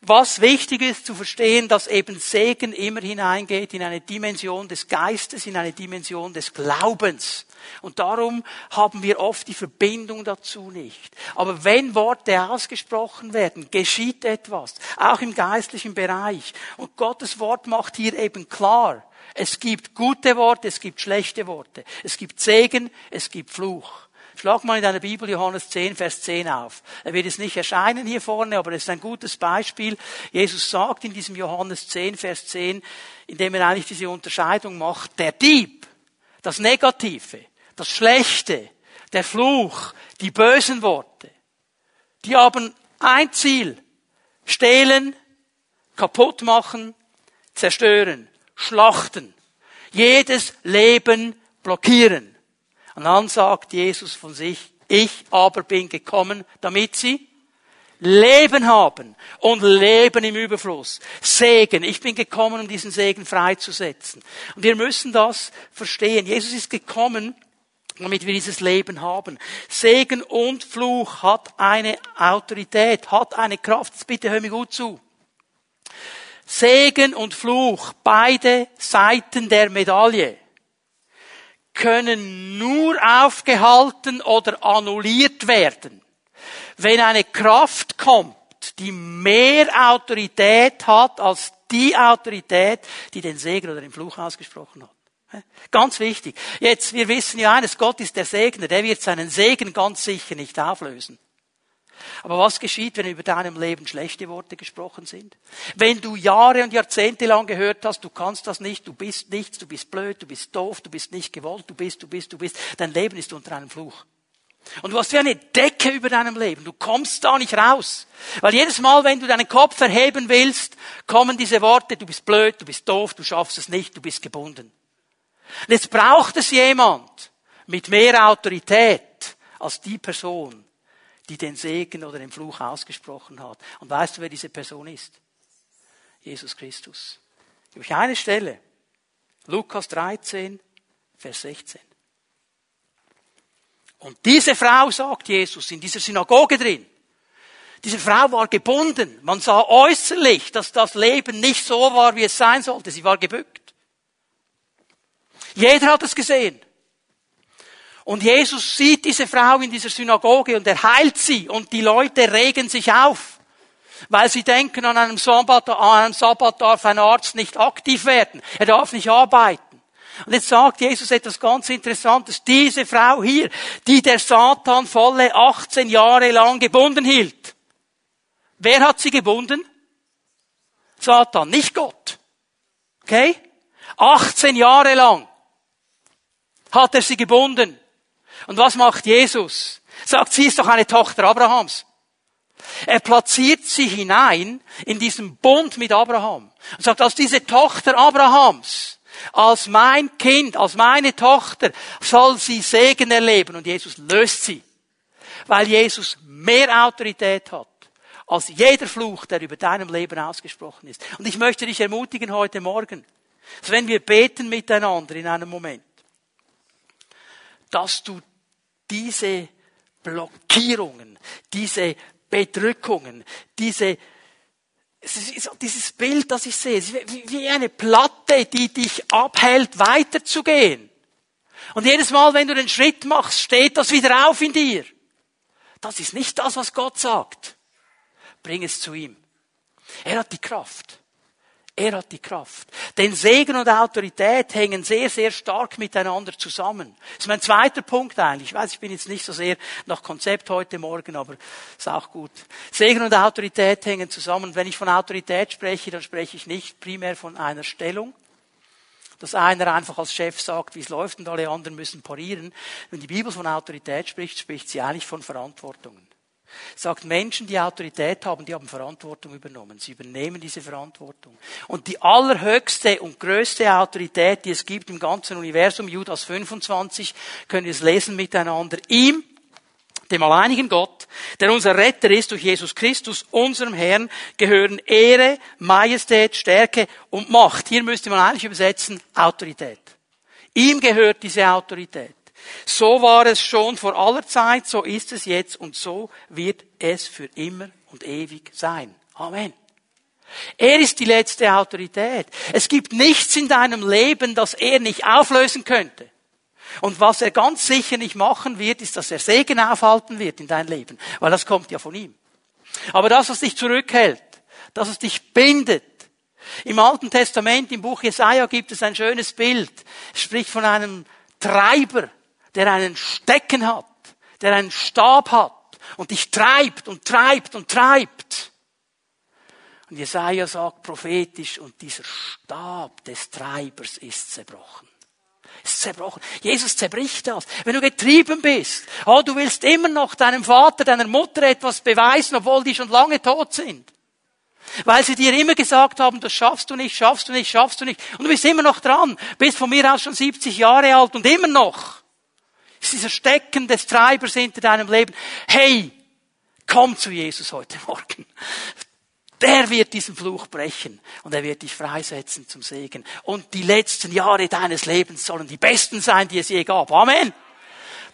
Was wichtig ist zu verstehen, dass eben Segen immer hineingeht in eine Dimension des Geistes, in eine Dimension des Glaubens. Und darum haben wir oft die Verbindung dazu nicht. Aber wenn Worte ausgesprochen werden, geschieht etwas, auch im geistlichen Bereich. Und Gottes Wort macht hier eben klar, es gibt gute Worte, es gibt schlechte Worte. Es gibt Segen, es gibt Fluch. Schlag mal in deiner Bibel Johannes 10, Vers 10 auf. Er wird es nicht erscheinen hier vorne, aber es ist ein gutes Beispiel. Jesus sagt in diesem Johannes 10, Vers 10, indem er eigentlich diese Unterscheidung macht, der Dieb, das Negative, das Schlechte, der Fluch, die bösen Worte, die haben ein Ziel, stehlen, kaputt machen, zerstören, schlachten, jedes Leben blockieren. Und dann sagt Jesus von sich, ich aber bin gekommen, damit sie Leben haben und Leben im Überfluss. Segen. Ich bin gekommen, um diesen Segen freizusetzen. Und wir müssen das verstehen. Jesus ist gekommen, damit wir dieses Leben haben. Segen und Fluch hat eine Autorität, hat eine Kraft. Jetzt bitte hör mir gut zu. Segen und Fluch, beide Seiten der Medaille können nur aufgehalten oder annulliert werden, wenn eine Kraft kommt, die mehr Autorität hat als die Autorität, die den Segen oder den Fluch ausgesprochen hat. Ganz wichtig. Jetzt, wir wissen ja eines, Gott ist der Segner, der wird seinen Segen ganz sicher nicht auflösen. Aber was geschieht, wenn über deinem Leben schlechte Worte gesprochen sind? Wenn du Jahre und Jahrzehnte lang gehört hast, du kannst das nicht, du bist nichts, du bist blöd, du bist doof, du bist nicht gewollt, du bist, du bist, du bist, dein Leben ist unter einem Fluch. Und du hast wie eine Decke über deinem Leben. Du kommst da nicht raus. Weil jedes Mal, wenn du deinen Kopf erheben willst, kommen diese Worte, du bist blöd, du bist doof, du schaffst es nicht, du bist gebunden. Und jetzt braucht es jemand mit mehr Autorität als die Person, die den Segen oder den Fluch ausgesprochen hat. Und weißt du, wer diese Person ist? Jesus Christus. Durch eine Stelle. Lukas 13, Vers 16. Und diese Frau, sagt Jesus, in dieser Synagoge drin, diese Frau war gebunden. Man sah äußerlich, dass das Leben nicht so war, wie es sein sollte. Sie war gebückt. Jeder hat es gesehen. Und Jesus sieht diese Frau in dieser Synagoge und er heilt sie und die Leute regen sich auf. Weil sie denken, an einem Sabbat, an einem Sabbat darf ein Arzt nicht aktiv werden. Er darf nicht arbeiten. Und jetzt sagt Jesus etwas ganz Interessantes. Diese Frau hier, die der Satan volle 18 Jahre lang gebunden hielt. Wer hat sie gebunden? Satan, nicht Gott. Okay? 18 Jahre lang hat er sie gebunden. Und was macht Jesus? Sagt, sie ist doch eine Tochter Abrahams. Er platziert sie hinein in diesen Bund mit Abraham. Und sagt, als diese Tochter Abrahams, als mein Kind, als meine Tochter, soll sie Segen erleben. Und Jesus löst sie. Weil Jesus mehr Autorität hat als jeder Fluch, der über deinem Leben ausgesprochen ist. Und ich möchte dich ermutigen heute Morgen, dass wenn wir beten miteinander in einem Moment, dass du diese Blockierungen, diese Bedrückungen, diese dieses Bild, das ich sehe, wie eine Platte, die dich abhält, weiterzugehen. Und jedes Mal, wenn du den Schritt machst, steht das wieder auf in dir. Das ist nicht das, was Gott sagt. Bring es zu ihm. Er hat die Kraft. Er hat die Kraft. Denn Segen und Autorität hängen sehr, sehr stark miteinander zusammen. Das ist mein zweiter Punkt eigentlich. Ich weiß, ich bin jetzt nicht so sehr nach Konzept heute Morgen, aber ist auch gut. Segen und Autorität hängen zusammen. Wenn ich von Autorität spreche, dann spreche ich nicht primär von einer Stellung, dass einer einfach als Chef sagt, wie es läuft und alle anderen müssen parieren. Wenn die Bibel von Autorität spricht, spricht sie eigentlich von Verantwortungen. Sagt Menschen, die Autorität haben, die haben Verantwortung übernommen. Sie übernehmen diese Verantwortung. Und die allerhöchste und größte Autorität, die es gibt im ganzen Universum, Judas 25, können wir es lesen miteinander. Ihm, dem alleinigen Gott, der unser Retter ist durch Jesus Christus, unserem Herrn, gehören Ehre, Majestät, Stärke und Macht. Hier müsste man eigentlich übersetzen Autorität. Ihm gehört diese Autorität. So war es schon vor aller Zeit, so ist es jetzt und so wird es für immer und ewig sein. Amen. Er ist die letzte Autorität. Es gibt nichts in deinem Leben, das er nicht auflösen könnte. Und was er ganz sicher nicht machen wird, ist, dass er Segen aufhalten wird in dein Leben. Weil das kommt ja von ihm. Aber das, was dich zurückhält, das, was dich bindet, im Alten Testament, im Buch Jesaja gibt es ein schönes Bild. Es spricht von einem Treiber, der einen Stecken hat, der einen Stab hat und dich treibt und treibt und treibt. Und Jesaja sagt prophetisch, und dieser Stab des Treibers ist zerbrochen. Ist zerbrochen. Jesus zerbricht das. Wenn du getrieben bist, oh, du willst immer noch deinem Vater, deiner Mutter etwas beweisen, obwohl die schon lange tot sind. Weil sie dir immer gesagt haben, das schaffst du nicht, schaffst du nicht, schaffst du nicht. Und du bist immer noch dran. Bist von mir aus schon 70 Jahre alt und immer noch ist dieser Stecken des Treibers hinter deinem Leben. Hey, komm zu Jesus heute Morgen. Der wird diesen Fluch brechen und er wird dich freisetzen zum Segen. Und die letzten Jahre deines Lebens sollen die besten sein, die es je gab. Amen.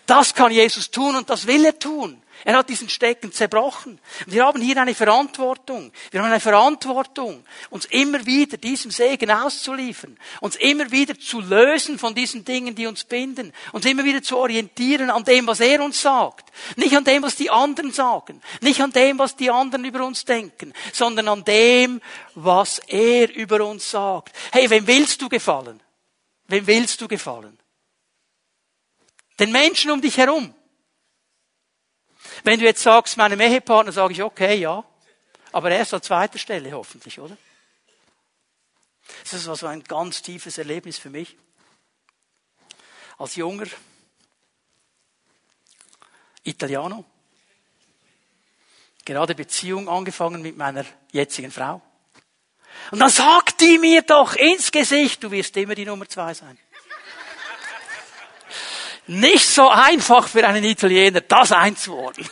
Das kann Jesus tun und das will er tun. Er hat diesen Stecken zerbrochen. Wir haben hier eine Verantwortung. Wir haben eine Verantwortung, uns immer wieder diesem Segen auszuliefern, uns immer wieder zu lösen von diesen Dingen, die uns binden, uns immer wieder zu orientieren an dem, was er uns sagt. Nicht an dem, was die anderen sagen, nicht an dem, was die anderen über uns denken, sondern an dem, was er über uns sagt. Hey, wem willst du gefallen? Wem willst du gefallen? Den Menschen um dich herum. Wenn du jetzt sagst, meinem Ehepartner, sage ich, okay, ja. Aber erst an zweiter Stelle hoffentlich, oder? Das war so ein ganz tiefes Erlebnis für mich. Als junger Italiano. Gerade Beziehung angefangen mit meiner jetzigen Frau. Und dann sagt die mir doch ins Gesicht, du wirst immer die Nummer zwei sein. Nicht so einfach für einen Italiener, das einzuordnen.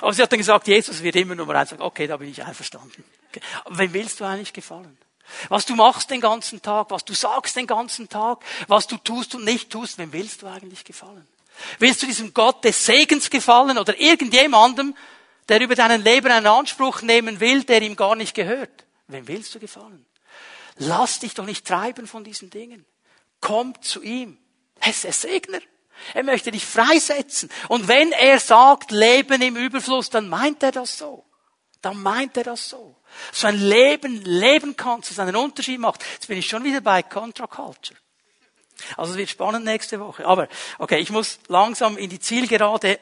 Aber sie hat dann gesagt, Jesus wird immer Nummer eins. Okay, da bin ich einverstanden. Okay. Wem willst du eigentlich gefallen? Was du machst den ganzen Tag, was du sagst den ganzen Tag, was du tust und nicht tust, wem willst du eigentlich gefallen? Willst du diesem Gott des Segens gefallen oder irgendjemandem, der über deinen Leben einen Anspruch nehmen will, der ihm gar nicht gehört? Wem willst du gefallen? Lass dich doch nicht treiben von diesen Dingen. Komm zu ihm. Er ist Segner. Er möchte dich freisetzen. Und wenn er sagt, Leben im Überfluss, dann meint er das so. Dann meint er das so. So ein Leben leben kannst, das einen Unterschied macht. Jetzt bin ich schon wieder bei Contra Culture. Also es wird spannend nächste Woche. Aber, okay, ich muss langsam in die Zielgerade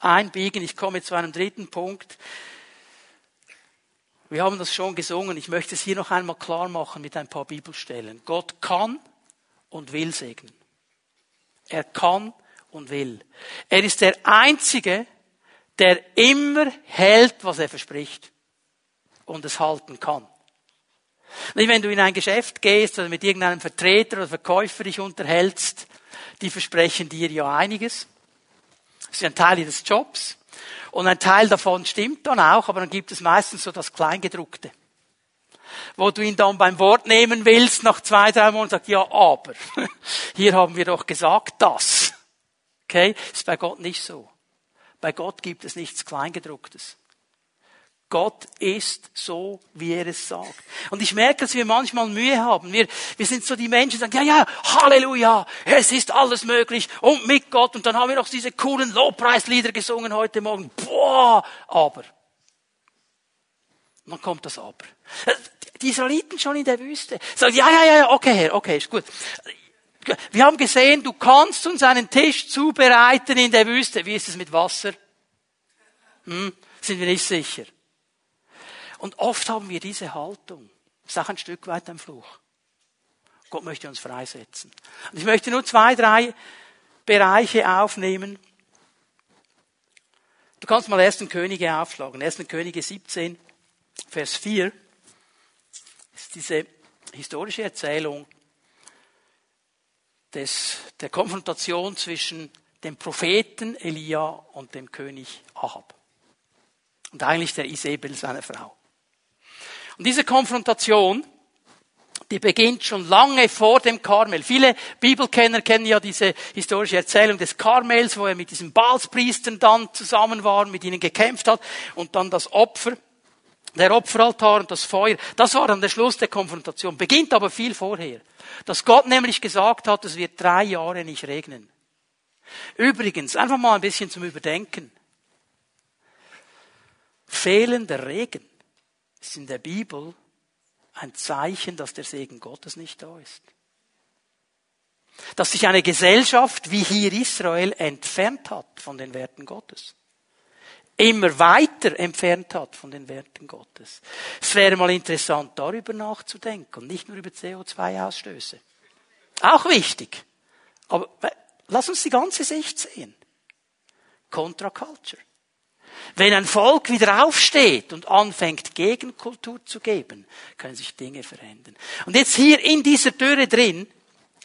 einbiegen. Ich komme zu einem dritten Punkt. Wir haben das schon gesungen. Ich möchte es hier noch einmal klar machen mit ein paar Bibelstellen. Gott kann und will segnen. Er kann und will. Er ist der Einzige, der immer hält, was er verspricht und es halten kann. Nicht, wenn du in ein Geschäft gehst oder mit irgendeinem Vertreter oder Verkäufer dich unterhältst, die versprechen dir ja einiges. Das ist ein Teil ihres Jobs. Und ein Teil davon stimmt dann auch, aber dann gibt es meistens so das Kleingedruckte wo du ihn dann beim Wort nehmen willst, nach zwei, drei Monaten sagt, ja, aber, <laughs> hier haben wir doch gesagt das. Okay? Ist bei Gott nicht so. Bei Gott gibt es nichts Kleingedrucktes. Gott ist so, wie er es sagt. Und ich merke, dass wir manchmal Mühe haben. Wir, wir sind so die Menschen, die sagen, ja, ja, Halleluja, es ist alles möglich und mit Gott. Und dann haben wir noch diese coolen Lobpreislieder gesungen heute Morgen. Boah, aber. Und dann kommt das Aber die Israeliten schon in der Wüste. Sagen, ja, ja, ja, okay, Herr, okay, ist gut. Wir haben gesehen, du kannst uns einen Tisch zubereiten in der Wüste. Wie ist es mit Wasser? Hm, sind wir nicht sicher. Und oft haben wir diese Haltung. Das ist auch ein Stück weit ein Fluch. Gott möchte uns freisetzen. Und ich möchte nur zwei, drei Bereiche aufnehmen, Du kannst mal 1. Könige aufschlagen. 1. Könige 17, Vers 4 diese historische Erzählung des, der Konfrontation zwischen dem Propheten Elia und dem König Ahab. Und eigentlich der Isabel, seiner Frau. Und diese Konfrontation, die beginnt schon lange vor dem Karmel. Viele Bibelkenner kennen ja diese historische Erzählung des Karmels, wo er mit diesen Balspriestern dann zusammen war, mit ihnen gekämpft hat und dann das Opfer, der Opferaltar und das Feuer. Das war dann der Schluss der Konfrontation. Beginnt aber viel vorher. Dass Gott nämlich gesagt hat, es wird drei Jahre nicht regnen. Übrigens, einfach mal ein bisschen zum Überdenken. Fehlender Regen ist in der Bibel ein Zeichen, dass der Segen Gottes nicht da ist. Dass sich eine Gesellschaft wie hier Israel entfernt hat von den Werten Gottes. Immer weiter entfernt hat von den Werten Gottes. Es wäre mal interessant, darüber nachzudenken und nicht nur über CO2-Ausstöße. Auch wichtig. Aber lass uns die ganze Sicht sehen. Contra Culture. Wenn ein Volk wieder aufsteht und anfängt, Gegenkultur zu geben, können sich Dinge verändern. Und jetzt hier in dieser Dürre drin,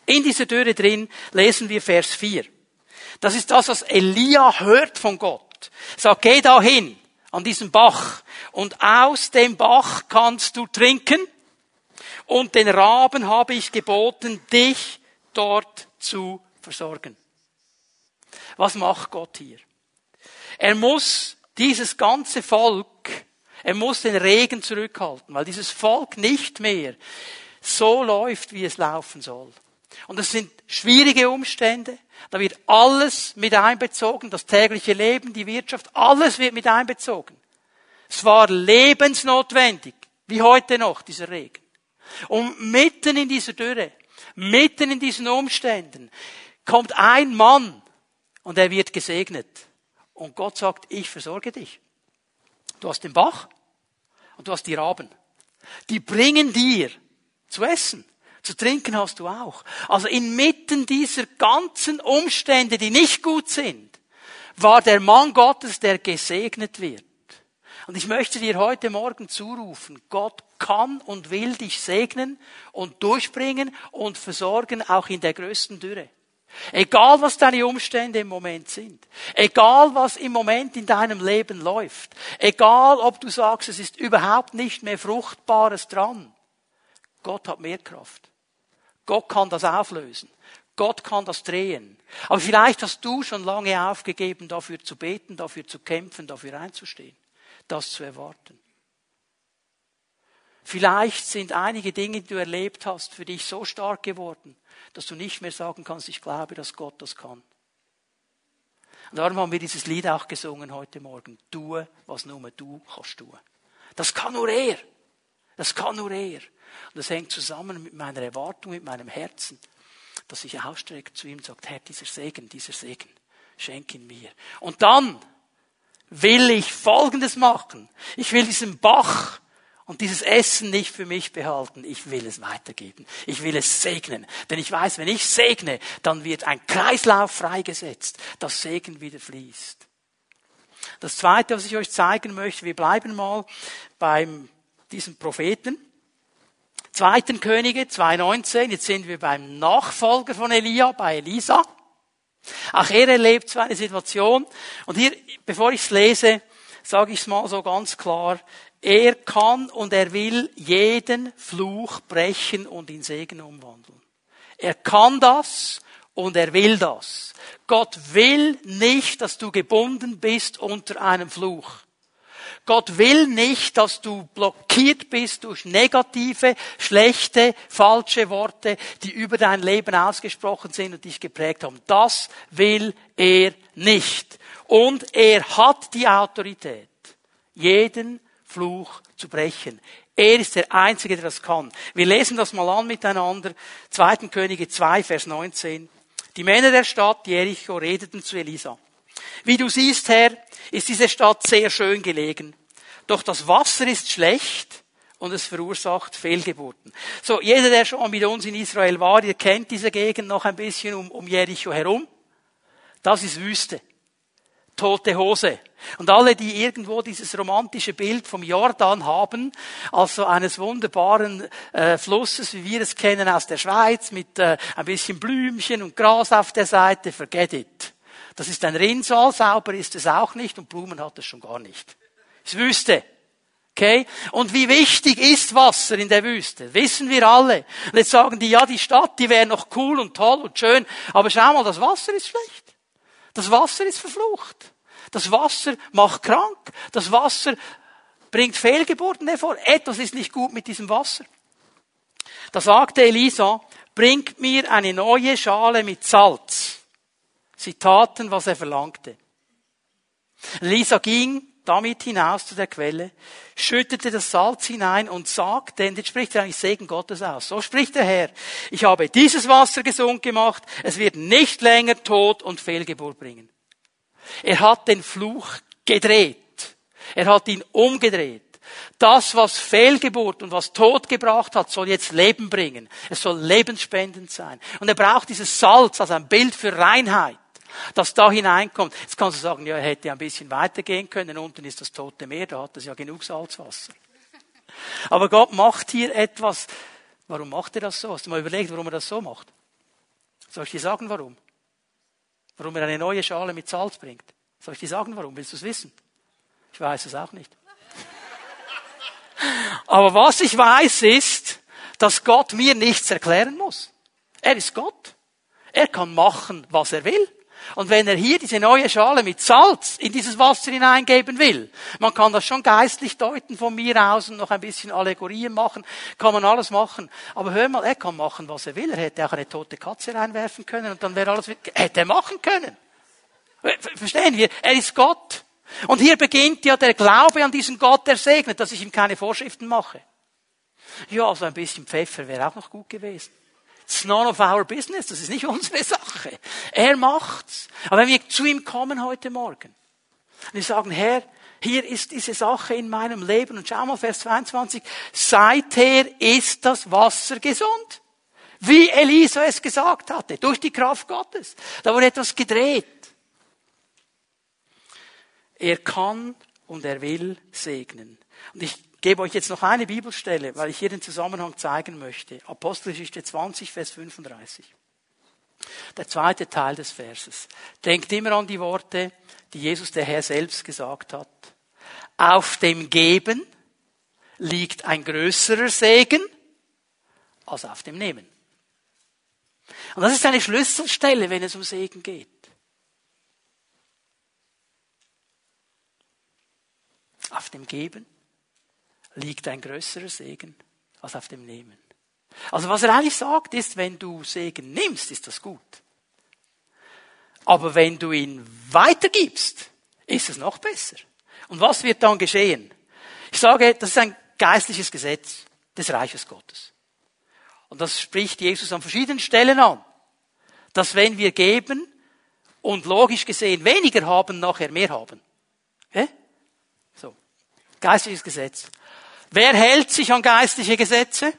in dieser Dürre drin, lesen wir Vers 4. Das ist das, was Elia hört von Gott. Sagt, geh da hin, an diesen Bach, und aus dem Bach kannst du trinken, und den Raben habe ich geboten, dich dort zu versorgen. Was macht Gott hier? Er muss dieses ganze Volk, er muss den Regen zurückhalten, weil dieses Volk nicht mehr so läuft, wie es laufen soll. Und es sind schwierige Umstände. Da wird alles mit einbezogen, das tägliche Leben, die Wirtschaft, alles wird mit einbezogen. Es war lebensnotwendig, wie heute noch, dieser Regen. Und mitten in dieser Dürre, mitten in diesen Umständen, kommt ein Mann und er wird gesegnet. Und Gott sagt, ich versorge dich. Du hast den Bach und du hast die Raben. Die bringen dir zu essen. Zu trinken hast du auch. Also inmitten dieser ganzen Umstände, die nicht gut sind, war der Mann Gottes, der gesegnet wird. Und ich möchte dir heute Morgen zurufen, Gott kann und will dich segnen und durchbringen und versorgen, auch in der größten Dürre. Egal was deine Umstände im Moment sind. Egal was im Moment in deinem Leben läuft. Egal ob du sagst, es ist überhaupt nicht mehr Fruchtbares dran. Gott hat mehr Kraft. Gott kann das auflösen. Gott kann das drehen. Aber vielleicht hast du schon lange aufgegeben, dafür zu beten, dafür zu kämpfen, dafür einzustehen, das zu erwarten. Vielleicht sind einige Dinge, die du erlebt hast, für dich so stark geworden, dass du nicht mehr sagen kannst, ich glaube, dass Gott das kann. Und darum haben wir dieses Lied auch gesungen heute Morgen. Tue, was nur du kannst tun. Das kann nur er. Das kann nur er. Und das hängt zusammen mit meiner Erwartung, mit meinem Herzen, dass ich ausstrecke zu ihm und sage, Herr, dieser Segen, dieser Segen, schenk ihn mir. Und dann will ich Folgendes machen. Ich will diesen Bach und dieses Essen nicht für mich behalten. Ich will es weitergeben. Ich will es segnen. Denn ich weiß, wenn ich segne, dann wird ein Kreislauf freigesetzt, das Segen wieder fließt. Das zweite, was ich euch zeigen möchte, wir bleiben mal beim diesem Propheten. Zweiten Könige 2.19, jetzt sind wir beim Nachfolger von Elia, bei Elisa. Auch er erlebt so eine Situation. Und hier, bevor ich es lese, sage ich es mal so ganz klar, er kann und er will jeden Fluch brechen und in Segen umwandeln. Er kann das und er will das. Gott will nicht, dass du gebunden bist unter einem Fluch. Gott will nicht, dass du blockiert bist durch negative, schlechte, falsche Worte, die über dein Leben ausgesprochen sind und dich geprägt haben. Das will er nicht. Und er hat die Autorität, jeden Fluch zu brechen. Er ist der Einzige, der das kann. Wir lesen das mal an miteinander. 2. Könige 2, Vers 19. Die Männer der Stadt Jericho redeten zu Elisa. Wie du siehst, Herr, ist diese Stadt sehr schön gelegen. Doch das Wasser ist schlecht und es verursacht Fehlgeburten. So, jeder, der schon mit uns in Israel war, ihr kennt diese Gegend noch ein bisschen um, um Jericho herum. Das ist Wüste. tote Hose. Und alle, die irgendwo dieses romantische Bild vom Jordan haben, also eines wunderbaren äh, Flusses, wie wir es kennen aus der Schweiz, mit äh, ein bisschen Blümchen und Gras auf der Seite, forget it. Das ist ein Rinnsal, sauber ist es auch nicht und Blumen hat es schon gar nicht. Ist Wüste. Okay? Und wie wichtig ist Wasser in der Wüste? Wissen wir alle. Und jetzt sagen die, ja, die Stadt, die wäre noch cool und toll und schön, aber schau mal, das Wasser ist schlecht. Das Wasser ist verflucht. Das Wasser macht krank. Das Wasser bringt Fehlgeburten hervor. Etwas ist nicht gut mit diesem Wasser. Da sagte Elisa, bringt mir eine neue Schale mit Salz. Sie taten, was er verlangte. Elisa ging damit hinaus zu der Quelle, schüttete das Salz hinein und sagte, denn jetzt spricht er eigentlich Segen Gottes aus. So spricht der Herr. Ich habe dieses Wasser gesund gemacht. Es wird nicht länger Tod und Fehlgeburt bringen. Er hat den Fluch gedreht. Er hat ihn umgedreht. Das, was Fehlgeburt und was Tod gebracht hat, soll jetzt Leben bringen. Es soll lebensspendend sein. Und er braucht dieses Salz als ein Bild für Reinheit, das da hineinkommt. Jetzt kannst du sagen, ja, er hätte ein bisschen weitergehen können. Unten ist das Tote Meer, da hat es ja genug Salzwasser. Aber Gott macht hier etwas. Warum macht er das so? Hast du mal überlegt, warum er das so macht? Soll ich dir sagen, warum? Warum er eine neue Schale mit Salz bringt. Soll ich dir sagen, warum? Willst du es wissen? Ich weiß es auch nicht. Aber was ich weiß ist, dass Gott mir nichts erklären muss. Er ist Gott. Er kann machen, was er will. Und wenn er hier diese neue Schale mit Salz in dieses Wasser hineingeben will, man kann das schon geistlich deuten von mir aus und noch ein bisschen Allegorien machen, kann man alles machen. Aber hör mal, er kann machen, was er will. Er hätte auch eine tote Katze reinwerfen können und dann wäre alles, hätte er machen können. Verstehen wir? Er ist Gott. Und hier beginnt ja der Glaube an diesen Gott, der segnet, dass ich ihm keine Vorschriften mache. Ja, also ein bisschen Pfeffer wäre auch noch gut gewesen. It's none of our business. Das ist nicht unsere Sache. Er macht's. Aber wenn wir zu ihm kommen heute Morgen und wir sagen, Herr, hier ist diese Sache in meinem Leben und schau mal Vers 22, seither ist das Wasser gesund. Wie Elisa es gesagt hatte, durch die Kraft Gottes. Da wurde etwas gedreht. Er kann und er will segnen. Und ich gebe euch jetzt noch eine Bibelstelle, weil ich hier den Zusammenhang zeigen möchte. Apostelgeschichte 20, Vers 35. Der zweite Teil des Verses. Denkt immer an die Worte, die Jesus der Herr selbst gesagt hat. Auf dem Geben liegt ein größerer Segen als auf dem Nehmen. Und das ist eine Schlüsselstelle, wenn es um Segen geht. Auf dem Geben liegt ein größerer Segen als auf dem Nehmen. Also was er eigentlich sagt, ist, wenn du Segen nimmst, ist das gut. Aber wenn du ihn weitergibst, ist es noch besser. Und was wird dann geschehen? Ich sage, das ist ein geistliches Gesetz des Reiches Gottes. Und das spricht Jesus an verschiedenen Stellen an. Dass wenn wir geben und logisch gesehen weniger haben, nachher mehr haben. Okay? So. Geistliches Gesetz. Wer hält sich an geistliche Gesetze?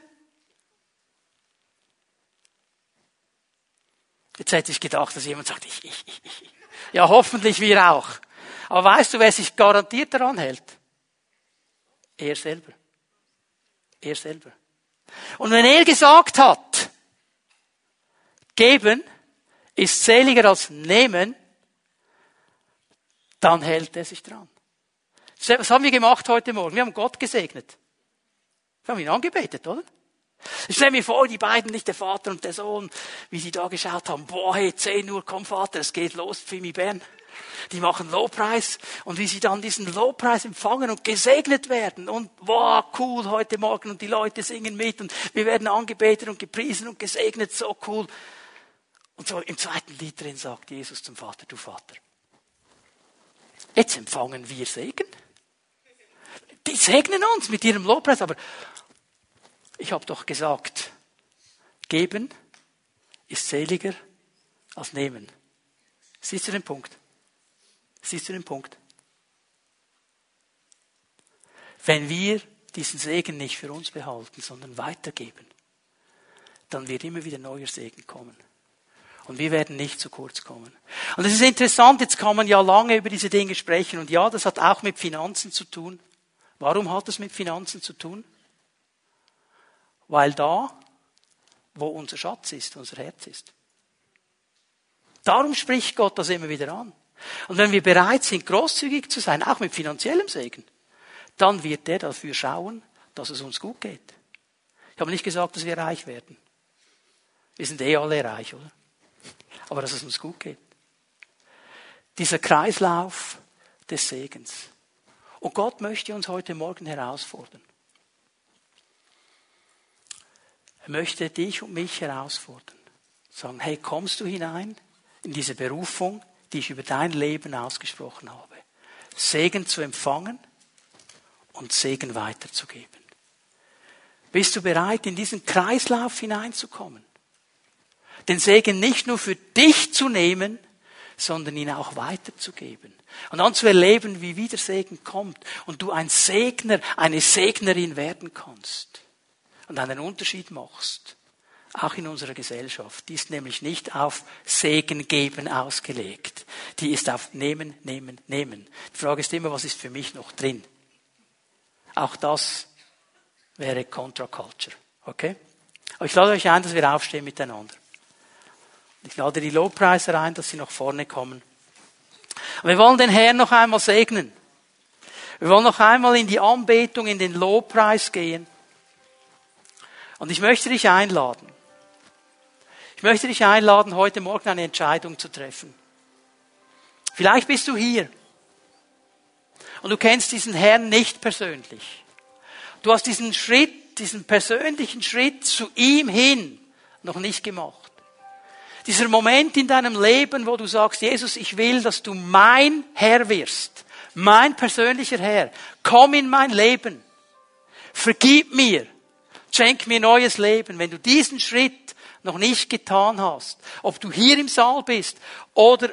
Jetzt hätte ich gedacht, dass jemand sagt, ich, ich, ich. Ja, hoffentlich wir auch. Aber weißt du, wer sich garantiert daran hält? Er selber. Er selber. Und wenn er gesagt hat, geben ist seliger als nehmen, dann hält er sich dran. Was haben wir gemacht heute Morgen? Wir haben Gott gesegnet. Wir haben ihn angebetet, oder? Ich stelle mir vor, die beiden, nicht der Vater und der Sohn, wie sie da geschaut haben. Boah, hey, 10 Uhr, komm Vater, es geht los, Fimi Bern. Die machen Lobpreis und wie sie dann diesen Lobpreis empfangen und gesegnet werden und boah, cool heute Morgen und die Leute singen mit und wir werden angebetet und gepriesen und gesegnet, so cool. Und so im zweiten Lied drin sagt Jesus zum Vater, du Vater, jetzt empfangen wir Segen. Die segnen uns mit ihrem Lobpreis, aber ich habe doch gesagt, geben ist seliger als nehmen. Siehst du den Punkt? Siehst du den Punkt? Wenn wir diesen Segen nicht für uns behalten, sondern weitergeben, dann wird immer wieder neuer Segen kommen. Und wir werden nicht zu kurz kommen. Und es ist interessant, jetzt kann man ja lange über diese Dinge sprechen. Und ja, das hat auch mit Finanzen zu tun. Warum hat es mit Finanzen zu tun? Weil da, wo unser Schatz ist, unser Herz ist. Darum spricht Gott das immer wieder an. Und wenn wir bereit sind, großzügig zu sein, auch mit finanziellem Segen, dann wird er dafür schauen, dass es uns gut geht. Ich habe nicht gesagt, dass wir reich werden. Wir sind eh alle reich, oder? Aber dass es uns gut geht. Dieser Kreislauf des Segens. Und Gott möchte uns heute Morgen herausfordern. Er möchte dich und mich herausfordern. Sagen, hey, kommst du hinein in diese Berufung, die ich über dein Leben ausgesprochen habe? Segen zu empfangen und Segen weiterzugeben. Bist du bereit, in diesen Kreislauf hineinzukommen? Den Segen nicht nur für dich zu nehmen, sondern ihn auch weiterzugeben. Und dann zu erleben, wie wieder Segen kommt und du ein Segner, eine Segnerin werden kannst und einen Unterschied machst. Auch in unserer Gesellschaft. Die ist nämlich nicht auf Segen geben ausgelegt. Die ist auf Nehmen, Nehmen, Nehmen. Die Frage ist immer, was ist für mich noch drin? Auch das wäre Contra-Culture. Okay? Aber ich lade euch ein, dass wir aufstehen miteinander. Ich lade die Lobpreiser ein, dass sie nach vorne kommen. Und wir wollen den Herrn noch einmal segnen. Wir wollen noch einmal in die Anbetung, in den Lobpreis gehen. Und ich möchte dich einladen. Ich möchte dich einladen, heute Morgen eine Entscheidung zu treffen. Vielleicht bist du hier und du kennst diesen Herrn nicht persönlich. Du hast diesen Schritt, diesen persönlichen Schritt zu ihm hin noch nicht gemacht. Dieser Moment in deinem Leben, wo du sagst, Jesus, ich will, dass du mein Herr wirst, mein persönlicher Herr. Komm in mein Leben. Vergib mir. Schenk mir neues Leben. Wenn du diesen Schritt noch nicht getan hast, ob du hier im Saal bist oder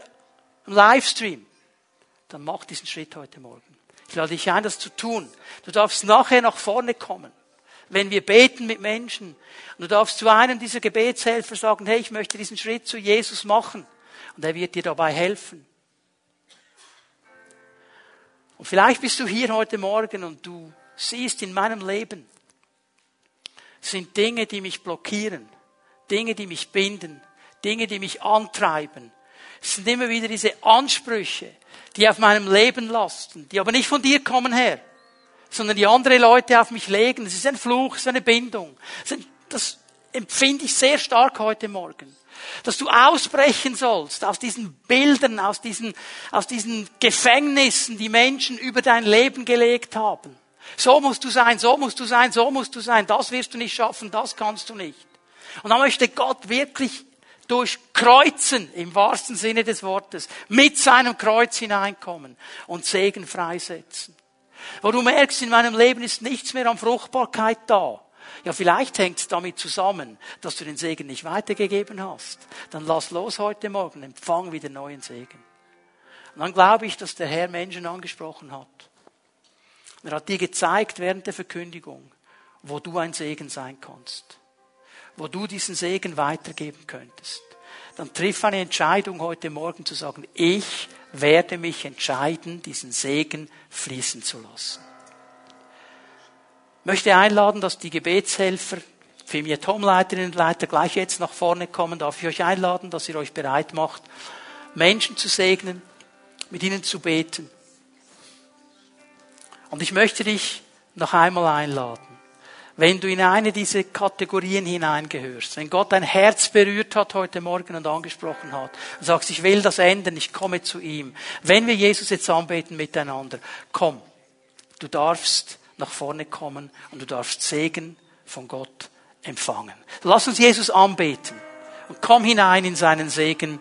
im Livestream, dann mach diesen Schritt heute Morgen. Ich lade dich ein, das zu tun. Du darfst nachher nach vorne kommen. Wenn wir beten mit Menschen, und du darfst zu einem dieser Gebetshelfer sagen, hey, ich möchte diesen Schritt zu Jesus machen. Und er wird dir dabei helfen. Und vielleicht bist du hier heute Morgen und du siehst in meinem Leben, sind Dinge, die mich blockieren, Dinge, die mich binden, Dinge, die mich antreiben. Es sind immer wieder diese Ansprüche, die auf meinem Leben lasten, die aber nicht von dir kommen her, sondern die andere Leute auf mich legen. Es ist ein Fluch, es ist eine Bindung. Das empfinde ich sehr stark heute Morgen. Dass du ausbrechen sollst aus diesen Bildern, aus diesen, aus diesen Gefängnissen, die Menschen über dein Leben gelegt haben. So musst du sein, so musst du sein, so musst du sein. Das wirst du nicht schaffen, das kannst du nicht. Und dann möchte Gott wirklich durchkreuzen, im wahrsten Sinne des Wortes, mit seinem Kreuz hineinkommen und Segen freisetzen. Wo du merkst, in meinem Leben ist nichts mehr an Fruchtbarkeit da. Ja, vielleicht hängt es damit zusammen, dass du den Segen nicht weitergegeben hast. Dann lass los heute Morgen, empfang wieder neuen Segen. Und dann glaube ich, dass der Herr Menschen angesprochen hat. Er hat dir gezeigt während der Verkündigung, wo du ein Segen sein kannst wo du diesen Segen weitergeben könntest, dann triff eine Entscheidung heute Morgen zu sagen, ich werde mich entscheiden, diesen Segen fließen zu lassen. Möchte einladen, dass die Gebetshelfer, Firmie Tomleiterinnen und Leiter gleich jetzt nach vorne kommen. Darf ich euch einladen, dass ihr euch bereit macht, Menschen zu segnen, mit ihnen zu beten. Und ich möchte dich noch einmal einladen wenn du in eine dieser Kategorien hineingehörst, wenn Gott dein Herz berührt hat heute Morgen und angesprochen hat und sagst, ich will das ändern, ich komme zu ihm. Wenn wir Jesus jetzt anbeten miteinander, komm, du darfst nach vorne kommen und du darfst Segen von Gott empfangen. Lass uns Jesus anbeten und komm hinein in seinen Segen